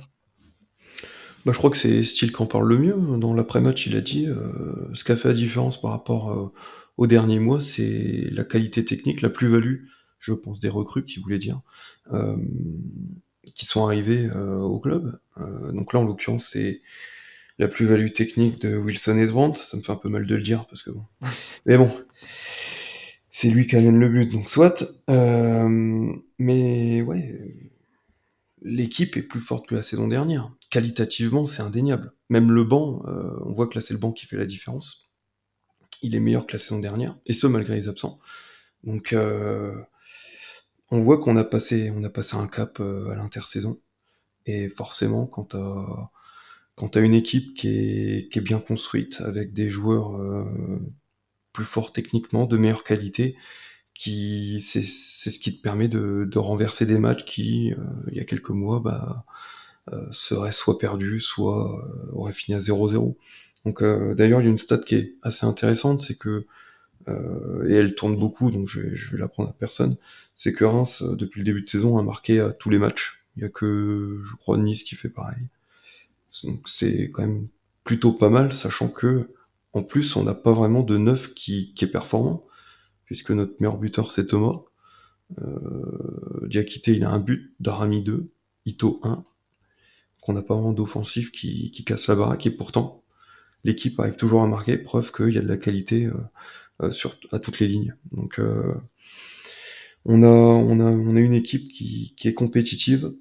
bah, je crois que c'est Style qui en parle le mieux. Dans l'après-match, il a dit euh, ce qui a fait la différence par rapport euh, au dernier mois, c'est la qualité technique, la plus-value, je pense, des recrues, qui voulait dire, euh, qui sont arrivés euh, au club. Donc là, en l'occurrence, c'est la plus-value technique de Wilson Esbrandt. Ça me fait un peu mal de le dire, parce que bon. Mais bon, c'est lui qui amène le but, donc soit. mais ouais l'équipe est plus forte que la saison dernière. Qualitativement, c'est indéniable. Même le banc, euh, on voit que là c'est le banc qui fait la différence. Il est meilleur que la saison dernière, et ce malgré les absents. Donc euh, on voit qu'on a passé, on a passé un cap euh, à l'intersaison. Et forcément, quand t'as quand as une équipe qui est, bien construite, avec des joueurs plus forts techniquement, de meilleure qualité, qui c'est ce qui te permet de, de renverser des matchs qui euh, il y a quelques mois bah euh, seraient soit perdus soit euh, auraient fini à 0-0 donc euh, d'ailleurs il y a une stat qui est assez intéressante c'est que et elle tourne beaucoup donc je vais, je vais l'apprendre à personne c'est que Reims depuis le début de saison a marqué à tous les matchs. Il y a que je crois Nice qui fait pareil. Donc c'est quand même plutôt pas mal sachant que en plus on n'a pas vraiment de neuf qui, qui est performant puisque notre meilleur buteur c'est Thomas. Euh, Diakité il a un but, Darami 2, Ito 1, qu'on n'a pas vraiment d'offensif qui, qui, casse la baraque, et pourtant l'équipe arrive toujours à marquer, preuve qu'il y a de la qualité euh, euh, sur, à toutes les lignes. Donc euh, on, a, on, a, on a une équipe qui, qui est compétitive.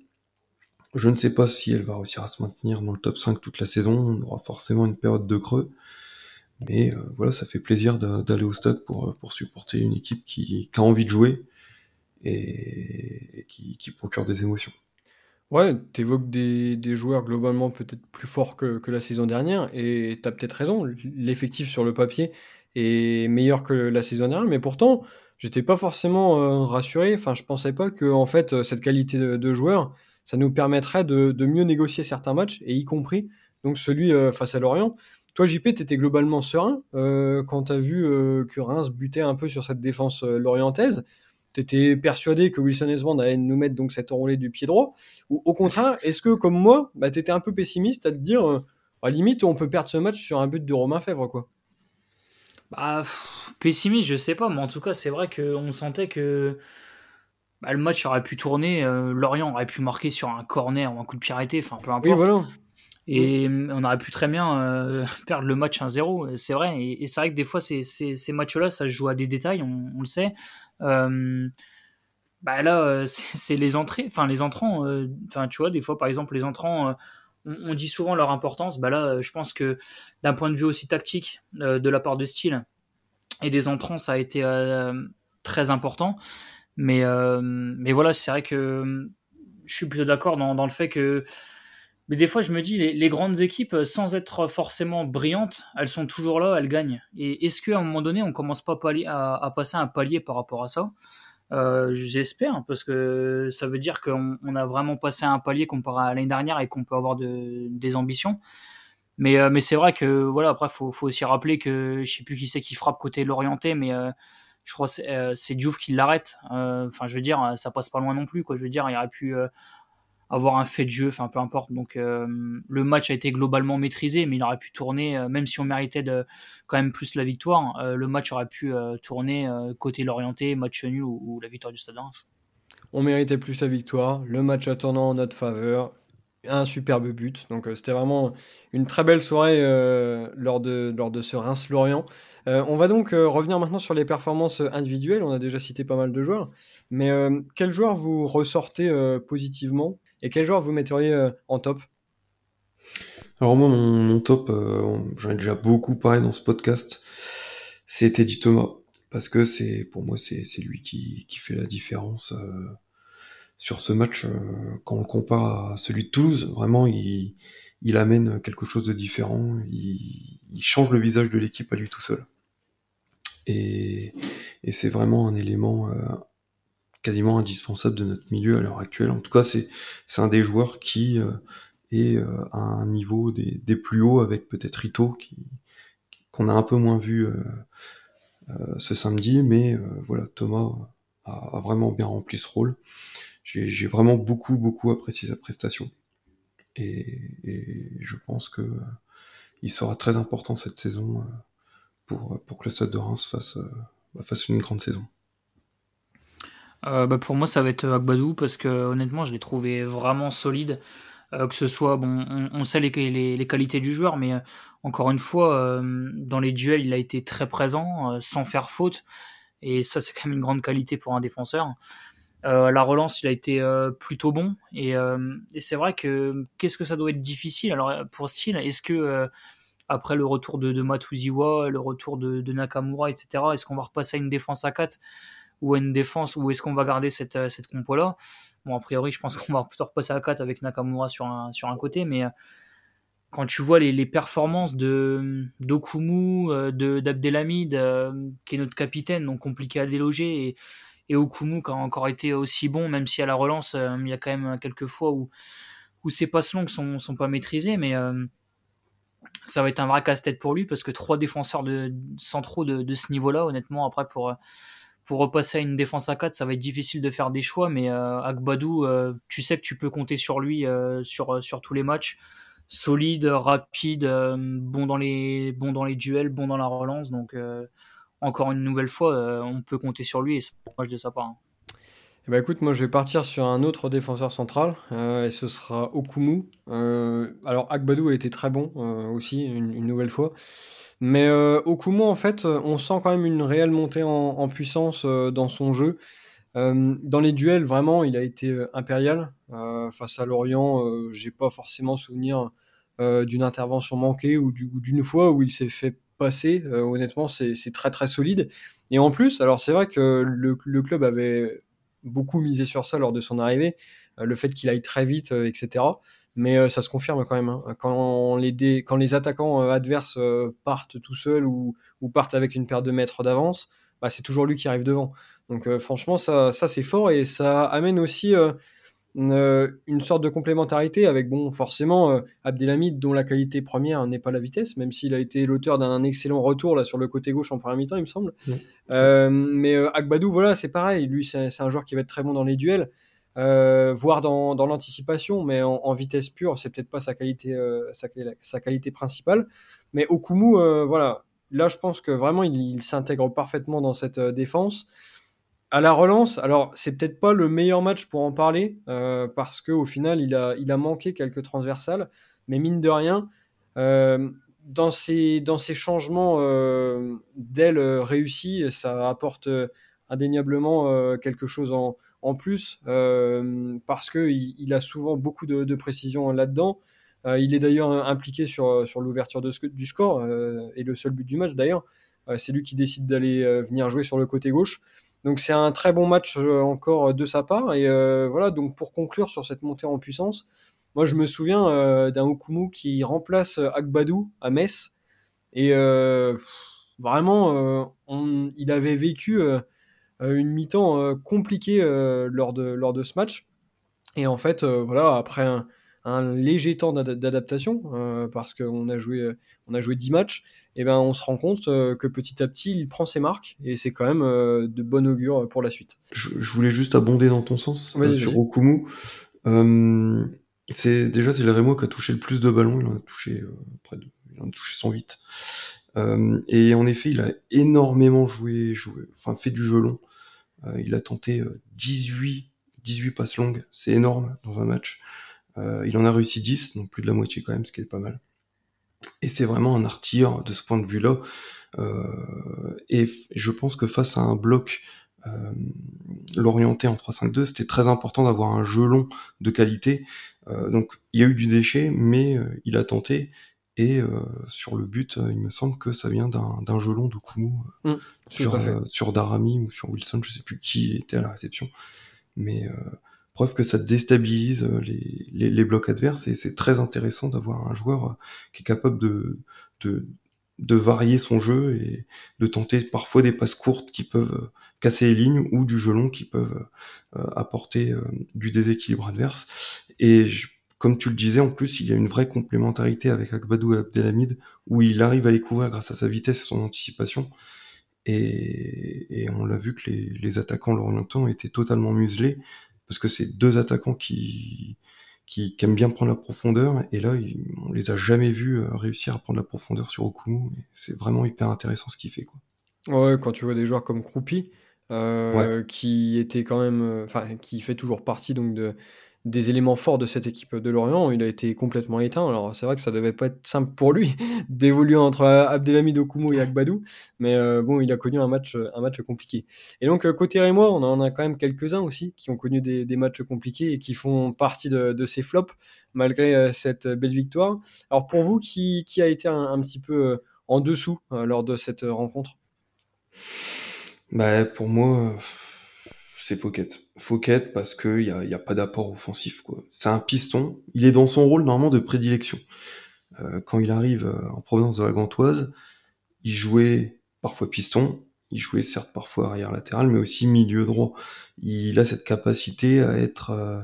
Je ne sais pas si elle va réussir à se maintenir dans le top 5 toute la saison, on aura forcément une période de creux. Mais euh, voilà, ça fait plaisir d'aller au stade pour, pour supporter une équipe qui, a envie de jouer et, qui, procure des émotions. Ouais, tu évoques des, des, joueurs globalement peut-être plus forts que, que, la saison dernière, et tu as peut-être raison, l'effectif sur le papier est meilleur que la saison dernière, mais pourtant, j'étais pas forcément euh, rassuré, enfin je pensais pas que en fait cette qualité de, joueur, ça nous permettrait de, mieux négocier certains matchs, et y compris donc celui euh, face à Lorient, Toi, JP, tu étais globalement serein quand tu as vu que Reims butait un peu sur cette défense lorientaise tu étais persuadé que Wilson Esband allait nous mettre donc cette enroulée du pied droit? Ou au contraire, est-ce que comme moi, bah, tu étais un peu pessimiste à te dire, à limite, on peut perdre ce match sur un but de Romain Fèvre quoi? Bah, pessimiste, je sais pas, mais en tout cas, c'est vrai qu'on sentait que bah, le match aurait pu tourner, euh, Lorient aurait pu marquer sur un corner ou un coup de pied arrêté, enfin peu importe. voilà. Et on aurait pu très bien euh, perdre le match 1-0, c'est vrai. Et, c'est vrai que des fois, ces, ces, matchs-là, ça se joue à des détails, on, le sait. Euh, bah là, c'est les entrées, enfin les entrants. Enfin, tu vois, des fois, par exemple, les entrants, on, dit souvent leur importance. Bah là, je pense que d'un point de vue aussi tactique, de la part de Style et des entrants, ça a été très important. Mais, euh, mais voilà, c'est vrai que je suis plutôt d'accord dans, dans, le fait que. Mais des fois, je me dis, les, grandes équipes, sans être forcément brillantes, elles sont toujours là, elles gagnent. Et est-ce qu'à un moment donné, on commence pas à, à, passer un palier par rapport à ça? Euh, J'espère, parce que ça veut dire qu'on on a vraiment passé un palier comparé à l'année dernière et qu'on peut avoir de, des ambitions. Mais, euh, mais c'est vrai que, voilà, après, faut, faut, aussi rappeler que je sais plus qui c'est qui frappe côté l'orienté, mais euh, je crois que euh, c'est Diouf qui l'arrête. Euh, enfin, je veux dire, ça passe pas loin non plus. Je veux dire, il aurait pu euh, avoir un fait de jeu, enfin peu importe. Donc le match a été globalement maîtrisé, mais il aurait pu tourner, même si on méritait quand même plus la victoire, le match aurait pu tourner côté l'orienté, match nul ou, la victoire du Stade On méritait plus la victoire, le match a tourné en notre faveur, un superbe but. Donc euh, c'était vraiment une très belle soirée euh, lors, de, lors de ce Reims-Lorient. Euh, on va donc revenir maintenant sur les performances individuelles. On a déjà cité pas mal de joueurs. Mais quel joueur vous ressortez positivement? Et quel joueur vous metteriez en top? Alors moi, mon, top, j'en ai déjà beaucoup parlé dans ce podcast, c'est Teddy Thomas. Parce que c'est pour moi, c'est lui qui, fait la différence sur ce match, euh, quand on le compare à celui de Toulouse, vraiment, il, amène quelque chose de différent, il, change le visage de l'équipe à lui tout seul. Et, et c'est vraiment un élément euh, quasiment indispensable de notre milieu à l'heure actuelle. En tout cas, c'est un des joueurs qui euh, est à un niveau des, plus hauts avec peut-être Rito, qu'on a un peu moins vu ce samedi, mais voilà, Thomas a, vraiment bien rempli ce rôle j'ai vraiment beaucoup, beaucoup apprécié sa prestation. Et, je pense que euh, il sera très important cette saison euh, pour, pour que le Stade de Reims fasse, euh, bah, fasse une grande saison. Bah pour moi, ça va être Agbadou parce que honnêtement, je l'ai trouvé vraiment solide. que ce soit, bon, on, sait les, les, qualités du joueur, mais encore une fois, dans les duels, il a été très présent, sans faire faute. Et ça, c'est quand même une grande qualité pour un défenseur. Euh, la relance, il a été euh, plutôt bon. Euh, et, c'est vrai que qu'est-ce que ça doit être difficile? Alors pour Style, est-ce que après le retour de, de Matuziwa, le retour de, Nakamura, etc., est-ce qu'on va repasser à une défense à 4 ou à une défense ou est-ce qu'on va garder cette, cette compo-là? Bon, a priori, je pense qu'on va plutôt repasser à 4 avec Nakamura sur un, sur un côté, mais quand tu vois les, performances de d'Okumu, de d'Abdelhamid, qui est notre capitaine, donc compliqué à déloger, et et Okumu qui a encore été aussi bon, même si à la relance, euh, il y a quand même quelques fois où, où ses passes longues sont, sont pas maîtrisées, mais euh, ça va être un vrai casse-tête pour lui parce que trois défenseurs de, centraux de ce niveau-là, honnêtement, après pour, pour repasser à une défense à 4, ça va être difficile de faire des choix, mais euh, Agbadou, euh, tu sais que tu peux compter sur lui sur, sur tous les matchs. Solide, rapide, bon, dans les, bon dans les duels, bon dans la relance, donc encore une nouvelle fois, euh, on peut compter sur lui et c'est moi de sa part. Hein. Eh ben écoute, moi je vais partir sur un autre défenseur central euh, et ce sera Okumu. Euh, alors Agbadou a été très bon aussi une, nouvelle fois, mais Okumu en fait, on sent quand même une réelle montée en, puissance dans son jeu. dans les duels, vraiment, il a été impérial face à Lorient. J'ai pas forcément souvenir d'une intervention manquée ou d'une fois où il s'est fait passé, euh, honnêtement, c'est très très solide. Et en plus, alors c'est vrai que le, club avait beaucoup misé sur ça lors de son arrivée, euh, le fait qu'il aille très vite, euh, etc. Mais ça se confirme quand même. Hein. Quand, les quand les attaquants adverses partent tout seuls ou, partent avec une paire de mètres d'avance, bah, c'est toujours lui qui arrive devant. Donc franchement, ça, ça c'est fort et ça amène aussi une sorte de complémentarité avec, bon, forcément, Abdelhamid, dont la qualité première n'est pas la vitesse, même s'il a été l'auteur d'un excellent retour là sur le côté gauche en première mi-temps, il me semble. mais Agbadou, voilà, c'est pareil. Lui, c'est un joueur qui va être très bon dans les duels. Euh, voire dans, dans l'anticipation, mais en, vitesse pure, c'est peut-être pas sa qualité, euh, sa, qualité principale. Mais Okumu, euh, voilà, là je pense que vraiment il, s'intègre parfaitement dans cette défense. À la relance, alors c'est peut-être pas le meilleur match pour en parler, parce qu'au final il a, il a manqué quelques transversales, mais mine de rien, dans, ces, dans ces changements d'aile réussis, ça apporte indéniablement quelque chose en, en plus, euh, parce qu'il il a souvent beaucoup de, précision là-dedans. Euh, il est d'ailleurs impliqué sur, sur l'ouverture du score, euh, et le seul but du match d'ailleurs. c'est lui qui décide d'aller venir jouer sur le côté gauche. Donc c'est un très bon match encore de sa part. Et voilà, donc pour conclure sur cette montée en puissance, moi je me souviens d'un Okumu qui remplace Agbadou à Metz. Et vraiment, il avait vécu une mi-temps euh, compliquée euh, lors, de, lors de ce match. Et en fait, voilà, après un, léger temps d'adaptation, parce qu'on a joué, on a joué 10 matchs, et ben on se rend compte que petit à petit, il prend ses marques, et c'est quand même de bon augure pour la suite. Je, voulais juste abonder dans ton sens sur Okumu. c'est déjà c'est le Rémo qui a touché le plus de ballons, il en a touché près de, il en a touché 108. Et en effet, il a énormément joué, enfin fait du jeu long. Euh, il a tenté 18, euh, 18 passes longues, c'est énorme dans un match. Euh, il en a réussi 10, donc plus de la moitié quand même, ce qui est pas mal. Et c'est vraiment un artire de ce point de vue-là. et je pense que face à un bloc l'orienter en 3-5-2, c'était très important d'avoir un jeu long de qualité. donc il y a eu du déchet, mais il a tenté. Et euh, sur le but, euh, il me semble que ça vient d'un jeu long de Kumu mmh, sur, euh, sur Darami ou sur Wilson, je sais plus qui était à la réception. Mais preuve que ça déstabilise les, les, les blocs adverses et c'est très intéressant d'avoir un joueur qui est capable de, de, de, varier son jeu et de tenter parfois des passes courtes qui peuvent casser les lignes ou du jeu long qui peuvent apporter du déséquilibre adverse. Et je comme tu le disais, en plus, il y a une vraie complémentarité avec Akbadou et Abdelhamid, où il arrive à les couvrir grâce à sa vitesse et son anticipation. Et, on l'a vu que les, attaquants lorientants étaient totalement muselés, parce que c'est deux attaquants qui, qui, aiment bien prendre la profondeur, et là, on les a jamais vus euh, réussir à prendre la profondeur sur Okumu. C'est vraiment hyper intéressant ce qu'il fait. Quoi. Ouais, quand tu vois des joueurs comme Croupi, euh, qui était quand même, euh, enfin, qui fait toujours partie donc de des éléments forts de cette équipe de Lorient. Il a été complètement éteint. Alors c'est vrai que ça devait pas être simple pour lui d'évoluer entre Abdelhamid Okumu et Agbadou, mais euh, bon, il a connu un match, un match compliqué. Et donc euh, côté Rémois, on en a quand même quelques-uns aussi qui ont connu des, matchs compliqués et qui font partie de, ces flops malgré euh, cette belle victoire. Alors pour vous, qui, qui a été un, petit peu en dessous lors de cette rencontre? Bah, pour moi c'est Fouquet. Fouquet parce qu'il n'y a, y a pas d'apport offensif. C'est un piston. Il est dans son rôle normalement de prédilection. Euh, quand il arrive euh, en provenance de la Gantoise, il jouait parfois piston. Il jouait certes parfois arrière latéral, mais aussi milieu droit. Il a cette capacité à être, euh,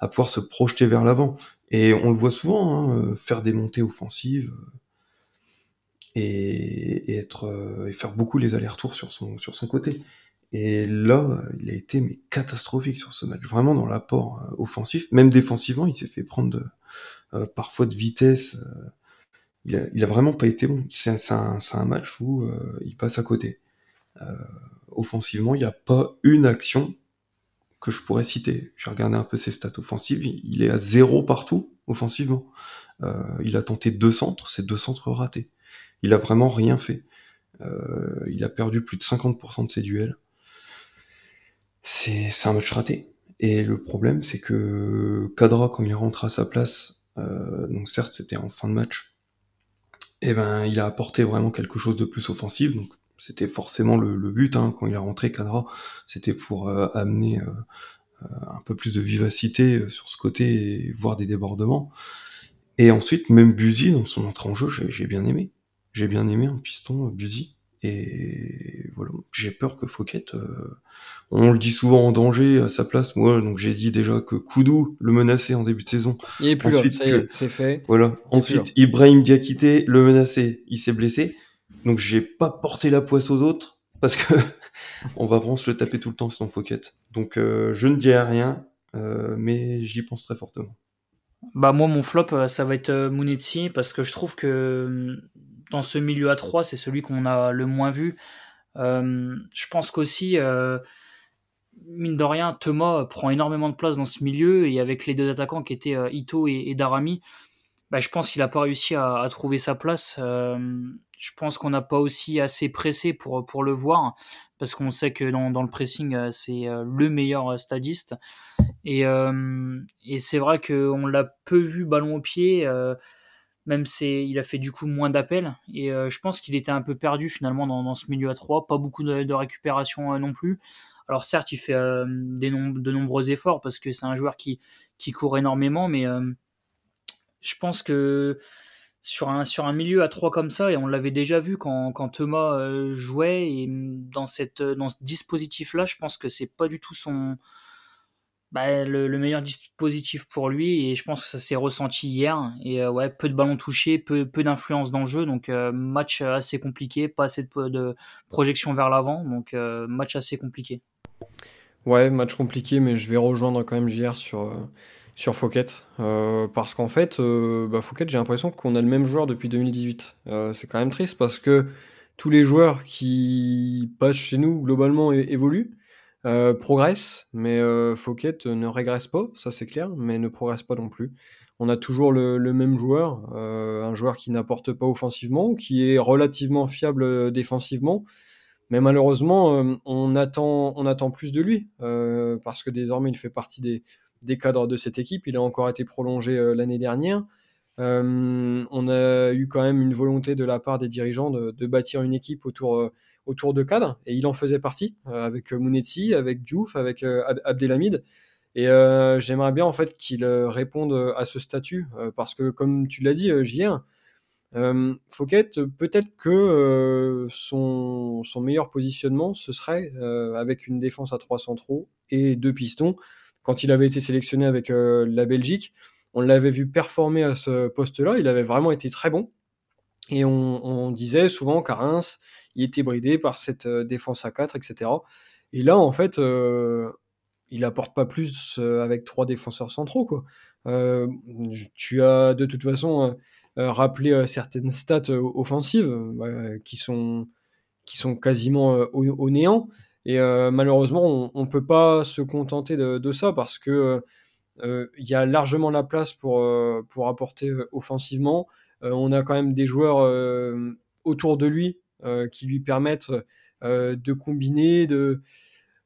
à pouvoir se projeter vers l'avant. Et on le voit souvent hein, faire des montées offensives et, être et faire beaucoup les allers-retours sur son sur son côté. Et là, il a été mais catastrophique sur ce match, vraiment dans l'apport euh, offensif, même défensivement, il s'est fait prendre de, euh, parfois de vitesse. Euh, il, a, il a vraiment pas été bon. C'est un, un, match où il passe à côté. offensivement, il n'y a pas une action que je pourrais citer. J'ai regardé un peu ses stats offensives, il est à zéro partout offensivement. il a tenté deux centres, c'est deux centres ratés. Il a vraiment rien fait. il a perdu plus de 50% de ses duels c'est un match raté. Et le problème, c'est que Kadra, quand il rentre à sa place, euh, donc certes c'était en fin de match, et eh ben il a apporté vraiment quelque chose de plus offensif. Donc c'était forcément le, but hein, quand il est rentré Kadra, c'était pour euh, amener euh, un peu plus de vivacité sur ce côté et voir des débordements. Et ensuite, même Buzy, dans son entrée en jeu, j'ai bien aimé. J'ai bien aimé un piston Buzy. Et voilà, j'ai peur que Fouquet, euh, on le dit souvent en danger à sa place. Moi, donc j'ai dit déjà que Koudou le menaçait en début de saison. Il est plus Ensuite, là, c'est fait. Voilà. Ensuite, Ibrahim Diakité le menaçait, il s'est blessé. Donc j'ai pas porté la poisse aux autres parce que on va vraiment se le taper tout le temps sans Fouquet. Donc euh, je ne dirai rien, euh, mais j'y pense très fortement. Bah moi mon flop ça va être Mounetsi parce que je trouve que dans ce milieu à 3, c'est celui qu'on a le moins vu. Euh, je pense qu'aussi, euh, mine de rien, Thomas prend énormément de place dans ce milieu et avec les deux attaquants qui étaient euh, Ito et, Darami, bah, je pense qu'il n'a pas réussi à, trouver sa place. je pense qu'on n'a pas aussi assez pressé pour, pour le voir parce qu'on sait que dans, dans le pressing, c'est le meilleur stadiste. Et, et c'est vrai qu'on l'a peu vu ballon au pied même c'est il a fait du coup moins d'appels. Et euh, je pense qu'il était un peu perdu finalement dans, ce milieu à 3 pas beaucoup de, récupération euh, non plus. Alors certes il fait euh, des de nombreux efforts parce que c'est un joueur qui, qui court énormément mais je pense que sur un, sur un milieu à 3 comme ça et on l'avait déjà vu quand, quand Thomas jouait et dans, cette, dans ce dispositif là je pense que c'est pas du tout son bah, le, meilleur dispositif pour lui et je pense que ça s'est ressenti hier et euh, ouais peu de ballons touchés peu, peu d'influence dans le jeu donc euh, match assez compliqué pas assez de, projection vers l'avant donc euh, match assez compliqué. Ouais match compliqué mais je vais rejoindre quand même JR sur sur Fouquet parce qu'en fait bah, Fouquet j'ai l'impression qu'on a le même joueur depuis 2018 c'est quand même triste parce que tous les joueurs qui passent chez nous globalement évoluent euh, progresse, mais euh, Fouquet ne régresse pas, ça c'est clair, mais ne progresse pas non plus. On a toujours le, même joueur, euh, un joueur qui n'apporte pas offensivement, qui est relativement fiable défensivement, mais malheureusement, on, attend, on attend plus de lui, parce que désormais il fait partie des, des, cadres de cette équipe. Il a encore été prolongé l'année dernière. on a eu quand même une volonté de la part des dirigeants de, de bâtir une équipe autour autour de cadres, et il en faisait partie, euh, avec Mounetzi, avec Diouf, avec euh, Abdelhamid. Et euh, j'aimerais bien en fait qu'il réponde à ce statut, parce que comme tu l'as dit, JR, Fouquet, peut-être que son, son, meilleur positionnement, ce serait avec une défense à trois centraux et deux pistons. Quand il avait été sélectionné avec la Belgique, on l'avait vu performer à ce poste-là, il avait vraiment été très bon. Et on, on disait souvent qu'à Reims, il était bridé par cette euh, défense à 4, etc. Et là, en fait, euh, il apporte pas plus euh, avec trois défenseurs centraux. Tu as de toute façon rappelé certaines stats offensives qui, sont, qui sont quasiment au, néant. Et malheureusement, on ne peut pas se contenter de, ça parce que il y a largement la place pour, pour apporter offensivement. on a quand même des joueurs autour de lui qui lui permettent euh, de combiner, de...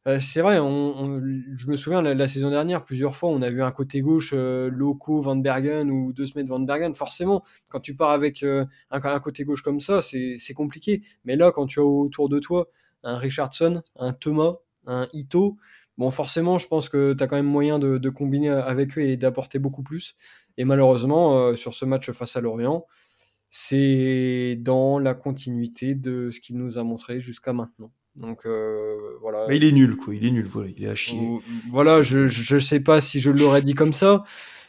Euh, c'est vrai, je me souviens la, saison dernière, plusieurs fois, on a vu un côté gauche Loco, Van Bergen ou deux semaines Van Bergen. Forcément, quand tu pars avec un, côté gauche comme ça, c'est compliqué. Mais là, quand tu as autour de toi un Richardson, un Thomas, un Ito, bon, forcément, je pense que tu as quand même moyen de, combiner avec eux et d'apporter beaucoup plus. Et malheureusement, sur ce match face à Lorient, c'est dans la continuité de ce qu'il nous a montré jusqu'à maintenant. Donc euh, voilà. il est nul, quoi. Il est nul, voilà. Il est à chier. Voilà, je je sais pas si je l'aurais dit comme ça.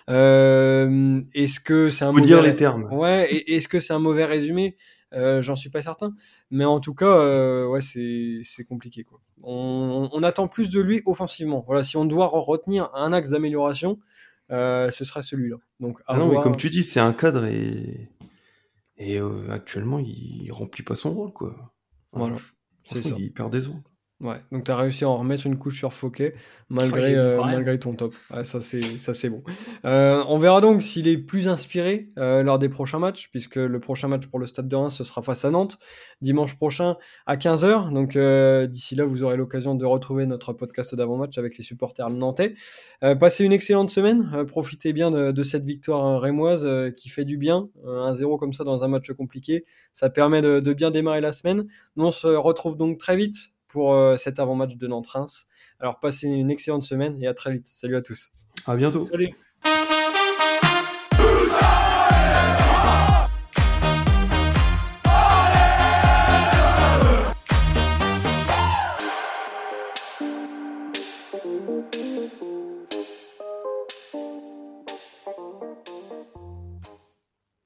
Euh, est-ce que c'est un Faut dire les termes. Ouais. Est-ce que c'est un mauvais résumé? Euh, J'en suis pas certain. Mais en tout cas, ouais, c'est c'est compliqué, quoi. On, on, attend plus de lui offensivement. Voilà, si on doit retenir un axe d'amélioration, ce serait celui-là. Donc, ah non, mais comme tu dis, c'est un cadre et et actuellement, il, remplit pas son rôle, quoi. voilà, c'est ça. Il perd des ondes. Ouais, donc tu as réussi à en remettre une couche sur Fouquet malgré, euh, malgré ton top. ça c'est ça c'est bon. Euh, on verra donc s'il est plus inspiré euh, lors des prochains matchs, puisque le prochain match pour le Stade de Reims ce sera face à Nantes dimanche prochain à 15h. Donc d'ici là, vous aurez l'occasion de retrouver notre podcast d'avant-match avec les supporters nantais. passez une excellente semaine, profitez bien de, cette victoire rémoise qui fait du bien. 1-0 comme ça dans un match compliqué, ça permet de, de bien démarrer la semaine. Nous on se retrouve donc très vite pour euh, cet avant-match de Nantes-Reims. Alors passez une excellente semaine et à très vite. Salut à tous. À bientôt. Salut.